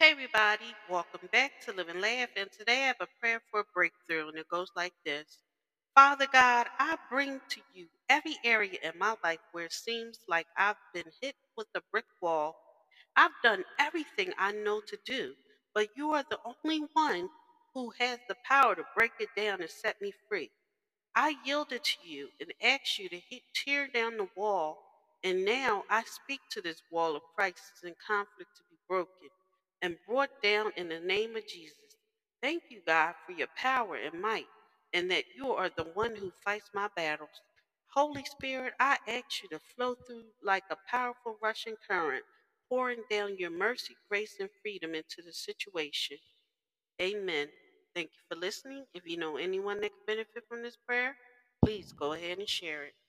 Hey everybody, welcome back to Live and Laugh. And today I have a prayer for a breakthrough, and it goes like this Father God, I bring to you every area in my life where it seems like I've been hit with a brick wall. I've done everything I know to do, but you are the only one who has the power to break it down and set me free. I yielded to you and asked you to hit, tear down the wall, and now I speak to this wall of crisis and conflict to be broken and brought down in the name of Jesus. Thank you, God, for your power and might, and that you are the one who fights my battles. Holy Spirit, I ask you to flow through like a powerful rushing current, pouring down your mercy, grace, and freedom into the situation. Amen. Thank you for listening. If you know anyone that could benefit from this prayer, please go ahead and share it.